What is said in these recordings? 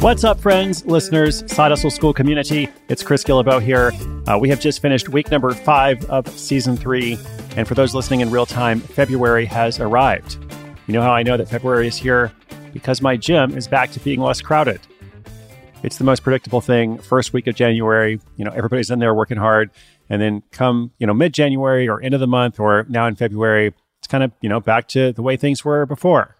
What's up, friends, listeners, Side Hustle School community? It's Chris Guillebeau here. Uh, we have just finished week number five of season three. And for those listening in real time, February has arrived. You know how I know that February is here? Because my gym is back to being less crowded. It's the most predictable thing. First week of January, you know, everybody's in there working hard. And then come, you know, mid January or end of the month or now in February, it's kind of, you know, back to the way things were before.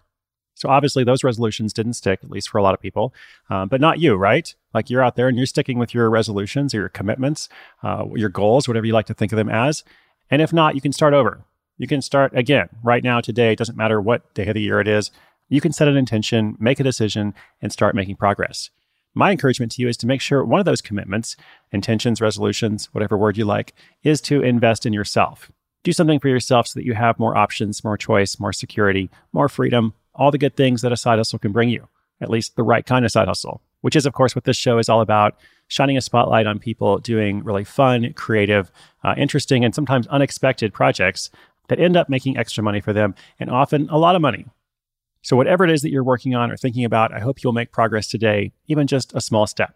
So obviously, those resolutions didn't stick, at least for a lot of people, um, but not you, right? Like you're out there and you're sticking with your resolutions or your commitments, uh, your goals, whatever you like to think of them as. And if not, you can start over. You can start again right now, today. It doesn't matter what day of the year it is. You can set an intention, make a decision, and start making progress. My encouragement to you is to make sure one of those commitments, intentions, resolutions, whatever word you like, is to invest in yourself. Do something for yourself so that you have more options, more choice, more security, more freedom, all the good things that a side hustle can bring you, at least the right kind of side hustle, which is, of course, what this show is all about shining a spotlight on people doing really fun, creative, uh, interesting, and sometimes unexpected projects that end up making extra money for them and often a lot of money. So, whatever it is that you're working on or thinking about, I hope you'll make progress today, even just a small step.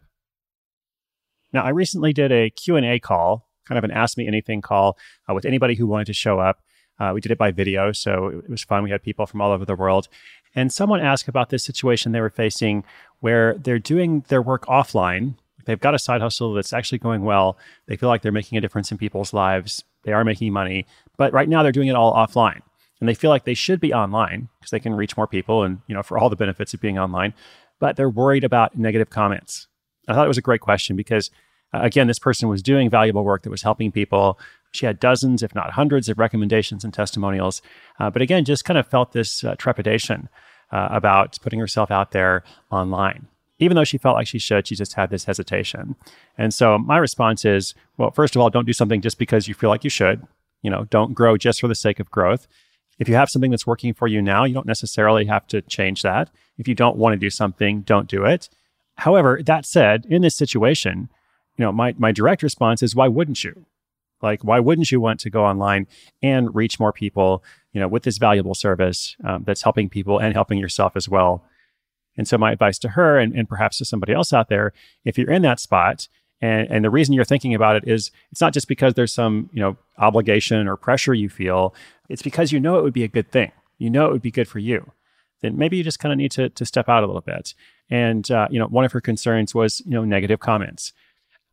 Now, I recently did a Q&A call, kind of an ask me anything call uh, with anybody who wanted to show up. Uh, we did it by video, so it, was fun. We had people from all over the world. And someone asked about this situation they were facing where they're doing their work offline. They've got a side hustle that's actually going well. They feel like they're making a difference in people's lives. They are making money, but right now they're doing it all offline. And they feel like they should be online because they can reach more people and, you know, for all the benefits of being online, but they're worried about negative comments. I thought it was a great question because uh, again, this person was doing valuable work that was helping people. She had dozens, if not hundreds, of recommendations and testimonials. Uh, but again, just kind of felt this uh, trepidation uh, about putting herself out there online. Even though she felt like she should, she just had this hesitation. And so my response is well, first of all, don't do something just because you feel like you should. You know, don't grow just for the sake of growth. If you have something that's working for you now, you don't necessarily have to change that. If you don't want to do something, don't do it. However, that said, in this situation, you know, my, my direct response is why wouldn't you? Like, why wouldn't you want to go online and reach more people, you know, with this valuable service um, that's helping people and helping yourself as well? And so, my advice to her and, and perhaps to somebody else out there, if you're in that spot, and, and the reason you're thinking about it is it's not just because there's some, you know, obligation or pressure you feel, it's because you know it would be a good thing. You know it would be good for you. Then maybe you just kind of need to, to step out a little bit. And, uh, you know, one of her concerns was, you know, negative comments.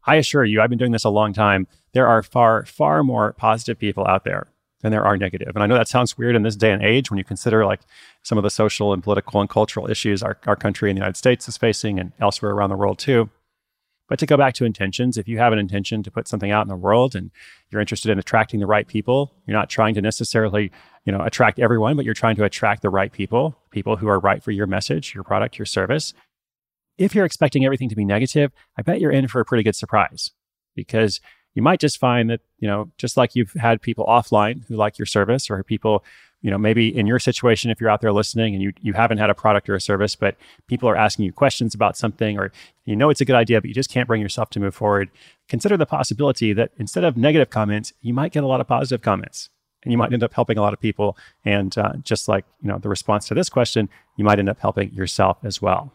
I assure you, I've been doing this a long time. There are far, far more positive people out there than there are negative. And I know that sounds weird in this day and age when you consider like some of the social and political and cultural issues our, our country in the United States is facing and elsewhere around the world too. But to go back to intentions, if you have an intention to put something out in the world and you're interested in attracting the right people, you're not trying to necessarily, you know, attract everyone, but you're trying to attract the right people, people who are right for your message, your product, your service if you're expecting everything to be negative, I bet you're in for a pretty good surprise because you might just find that, you know, just like you've had people offline who like your service or people, you know, maybe in your situation, if you're out there listening and you, you haven't had a product or a service, but people are asking you questions about something or you know it's a good idea, but you just can't bring yourself to move forward, consider the possibility that instead of negative comments, you might get a lot of positive comments. and you might end up helping a lot of people. And uh, just like you know, the response to this question, you might end up helping yourself as well.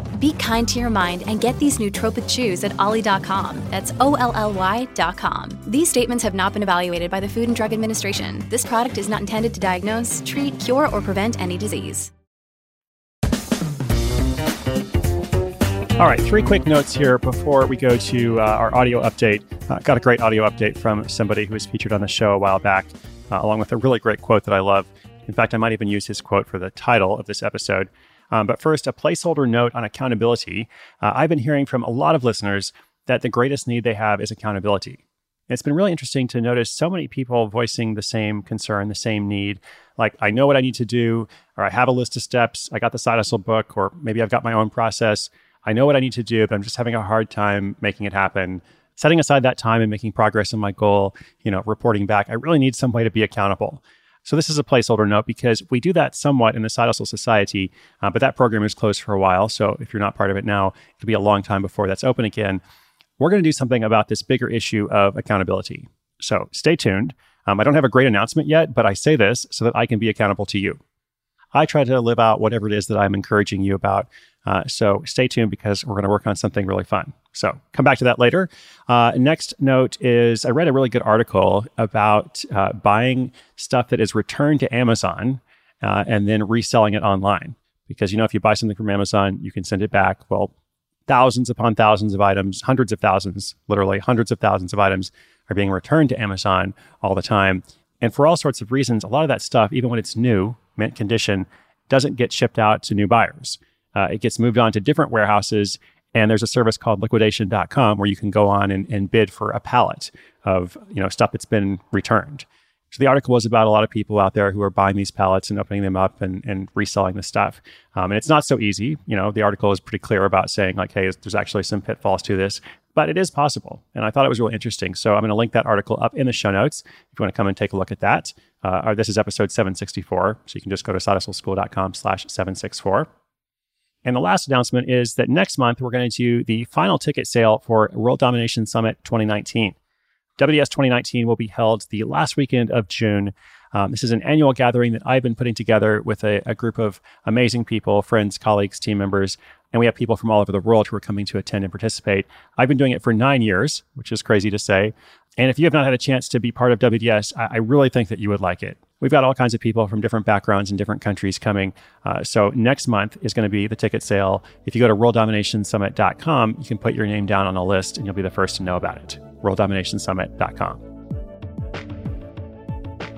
Be kind to your mind and get these nootropic chews at olly.com. That's O L L Y.com. These statements have not been evaluated by the Food and Drug Administration. This product is not intended to diagnose, treat, cure, or prevent any disease. All right, three quick notes here before we go to uh, our audio update. Uh, got a great audio update from somebody who was featured on the show a while back, uh, along with a really great quote that I love. In fact, I might even use his quote for the title of this episode. Um, but first, a placeholder note on accountability. Uh, I've been hearing from a lot of listeners that the greatest need they have is accountability. It's been really interesting to notice so many people voicing the same concern, the same need. Like, I know what I need to do, or I have a list of steps, I got the side hustle book, or maybe I've got my own process. I know what I need to do, but I'm just having a hard time making it happen. Setting aside that time and making progress on my goal, you know, reporting back, I really need some way to be accountable. So this is a placeholder note because we do that somewhat in the Side Hustle Society, uh, but that program is closed for a while. So if you're not part of it now, it'll be a long time before that's open again. We're going to do something about this bigger issue of accountability. So stay tuned. Um, I don't have a great announcement yet, but I say this so that I can be accountable to you. I try to live out whatever it is that I'm encouraging you about. Uh, so stay tuned because we're going to work on something really fun. So come back to that later. Uh, next note is I read a really good article about uh, buying stuff that is returned to Amazon uh, and then reselling it online. Because, you know, if you buy something from Amazon, you can send it back. Well, thousands upon thousands of items, hundreds of thousands, literally hundreds of thousands of items are being returned to Amazon all the time. And for all sorts of reasons, a lot of that stuff, even when it's new, mint condition, doesn't get shipped out to new buyers. Uh, it gets moved on to different warehouses. And there's a service called liquidation.com where you can go on and, and bid for a pallet of you know stuff that's been returned. So the article was about a lot of people out there who are buying these pallets and opening them up and, and reselling the stuff. Um, and it's not so easy. You know, the article is pretty clear about saying like, hey, there's actually some pitfalls to this, but it is possible. And I thought it was really interesting. So I'm going to link that article up in the show notes if you want to come and take a look at that. Uh, this is episode 764. So you can just go to sidehustleschool.com slash 764. And the last announcement is that next month we're going to do the final ticket sale for World Domination Summit 2019. WDS 2019 will be held the last weekend of June. Um, this is an annual gathering that I've been putting together with a, a, group of amazing people, friends, colleagues, team members, and we have people from all over the world who are coming to attend and participate. I've been doing it for nine years, which is crazy to say. And if you have not had a chance to be part of WDS, I, I really think that you would like it. We've got all kinds of people from different backgrounds and different countries coming. Uh, so next month is going to be the ticket sale. If you go to worlddominationsummit.com, you can put your name down on a list and you'll be the first to know about it. worlddominationsummit.com.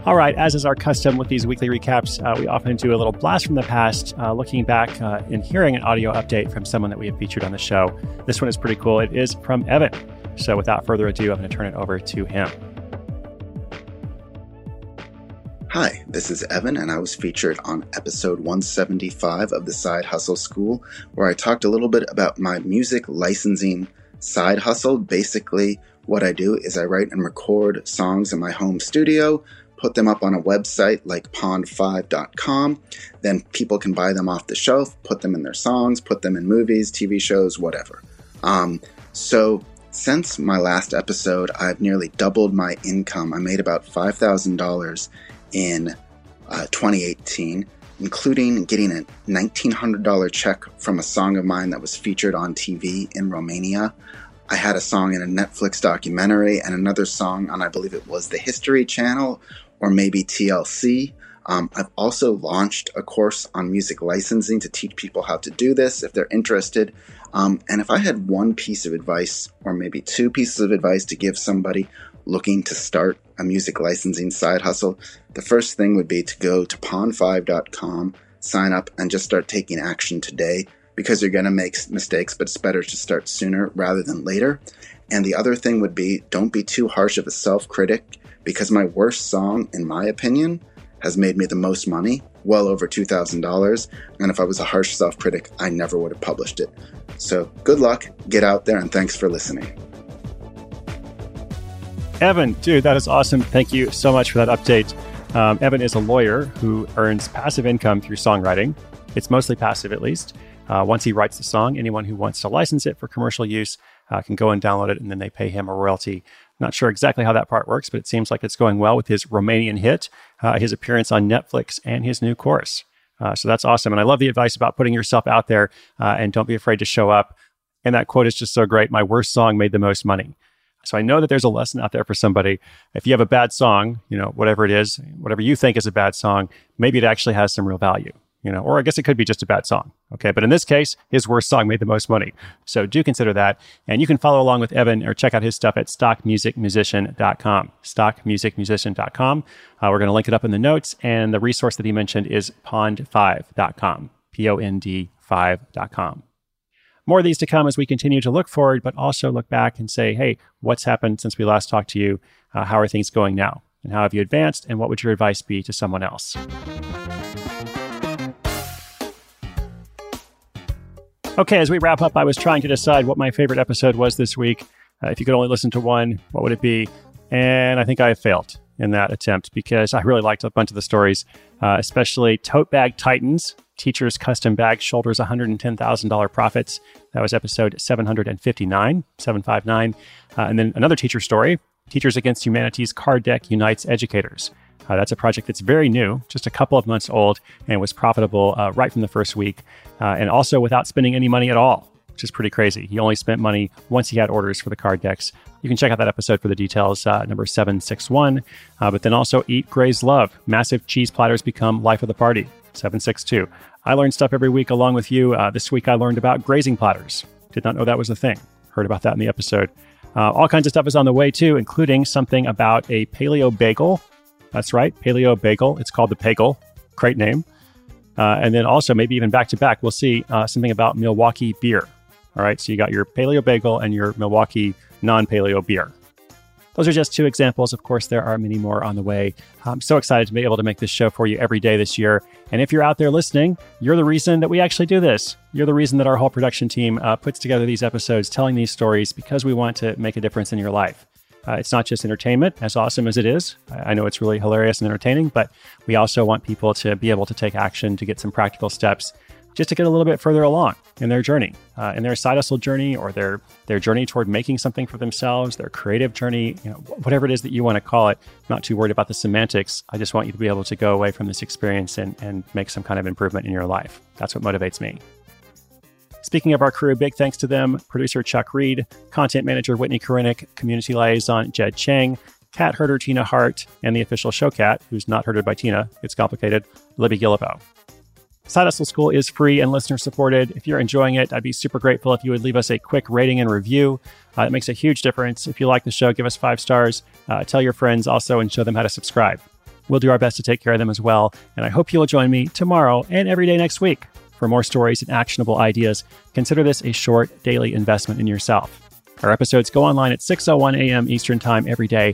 All right, as is our custom with these weekly recaps, uh, we often do a little blast from the past, uh, looking back uh, and hearing an audio update from someone that we have featured on the show. This one is pretty cool. It is from Evan. So without further ado, I'm going to turn it over to him. Hi, this is Evan, and I was featured on episode 175 of the Side Hustle School, where I talked a little bit about my music licensing side hustle. Basically, what I do is I write and record songs in my home studio, put them up on a website like pond5.com. Then people can buy them off the shelf, put them in their songs, put them in movies, TV shows, whatever. Um, so since my last episode, I've nearly doubled my income. I made about $5,000 in uh, 2018, including getting a $1,900 check from a song of mine that was featured on TV in Romania. I had a song in a Netflix documentary and another song on, I believe it was the History Channel or maybe TLC. Um, I've also launched a course on music licensing to teach people how to do this if they're interested. Um, and if I had one piece of advice, or maybe two pieces of advice to give somebody looking to start a music licensing side hustle, the first thing would be to go to pond5.com, sign up, and just start taking action today because you're going to make mistakes, but it's better to start sooner rather than later. And the other thing would be don't be too harsh of a self critic because my worst song, in my opinion, has made me the most money, well over $2,000. And if I was a harsh self critic, I never would have published it. So good luck, get out there, and thanks for listening. Evan, dude, that is awesome. Thank you so much for that update. Um, Evan is a lawyer who earns passive income through songwriting. It's mostly passive, at least. Uh, once he writes the song, anyone who wants to license it for commercial use uh, can go and download it, and then they pay him a royalty. Not sure exactly how that part works, but it seems like it's going well with his Romanian hit, uh, his appearance on Netflix, and his new course. Uh, so that's awesome. And I love the advice about putting yourself out there uh, and don't be afraid to show up. And that quote is just so great. My worst song made the most money. So I know that there's a lesson out there for somebody. If you have a bad song, you know, whatever it is, whatever you think is a bad song, maybe it actually has some real value you know, or I guess it could be just a bad song. Okay. But in this case, his worst song made the most money. So do consider that. And you can follow along with Evan or check out his stuff at stockmusicmusician.com. Stockmusicmusician.com. Uh, we're going to link it up in the notes. And the resource that he mentioned is pond5.com. P O N D 5.com. More of these to come as we continue to look forward, but also look back and say, hey, what's happened since we last talked to you? Uh, how are things going now? And how have you advanced? And what would your advice be to someone else? Okay, as we wrap up, I was trying to decide what my favorite episode was this week. Uh, if you could only listen to one, what would it be? And I think I failed in that attempt because I really liked a bunch of the stories, uh, especially Tote Bag Titans, Teacher's Custom Bag Shoulders $110,000 Profits. That was episode 759, 759. Uh, and then another teacher story, Teachers Against Humanity's Card Deck Unites Educators. Uh, that's a project that's very new, just a couple of months old, and was profitable uh, right from the first week, uh, and also without spending any money at all, which is pretty crazy. He only spent money once he had orders for the card decks. You can check out that episode for the details, uh, number 761. Uh, but then also Eat, Graze, Love. Massive cheese platters become life of the party, 762. I learn stuff every week along with you. Uh, this week I learned about grazing platters. Did not know that was a thing. Heard about that in the episode. all kinds of stuff is on the way too, including something about a paleo bagel that's right, Paleo Bagel. It's called the Pagel. Great name. Uh, and then also, maybe even back to back, we'll see uh, something about Milwaukee beer. All right, so you got your Paleo Bagel and your Milwaukee non paleo beer. Those are just two examples. Of course, there are many more on the way. I'm so excited to be able to make this show for you every day this year. And if you're out there listening, you're the reason that we actually do this. You're the reason that our whole production team uh, puts together these episodes, telling these stories because we want to make a difference in your life. Uh, it's not just entertainment, as awesome as it is. I know it's really hilarious and entertaining, but we also want people to be able to take action to get some practical steps just to get a little bit further along in their journey, uh, in their side hustle journey or their their journey toward making something for themselves, their creative journey, you know, whatever it is that you want to call it. I'm not too worried about the semantics. I just want you to be able to go away from this experience and, and make some kind of improvement in your life. That's what motivates me. Speaking of our crew, big thanks to them producer Chuck Reed, content manager Whitney Korinek, community liaison Jed Chang, cat herder Tina Hart, and the official show cat, who's not herded by Tina, it's complicated, Libby Guillebeau. Side Hustle School is free and listener supported. If you're enjoying it, I'd be super grateful if you would leave us a quick rating and review. Uh, it makes a huge difference. If you like the show, give us five stars. Uh, tell your friends also and show them how to subscribe. We'll do our best to take care of them as well. And I hope you'll join me tomorrow and every day next week for more stories and actionable ideas, consider this a short daily investment in yourself. Our episodes go online at 6:01 a.m. Eastern Time every day.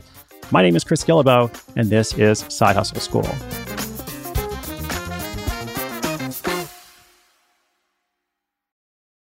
My name is Chris Guillebeau, and this is Side Hustle School.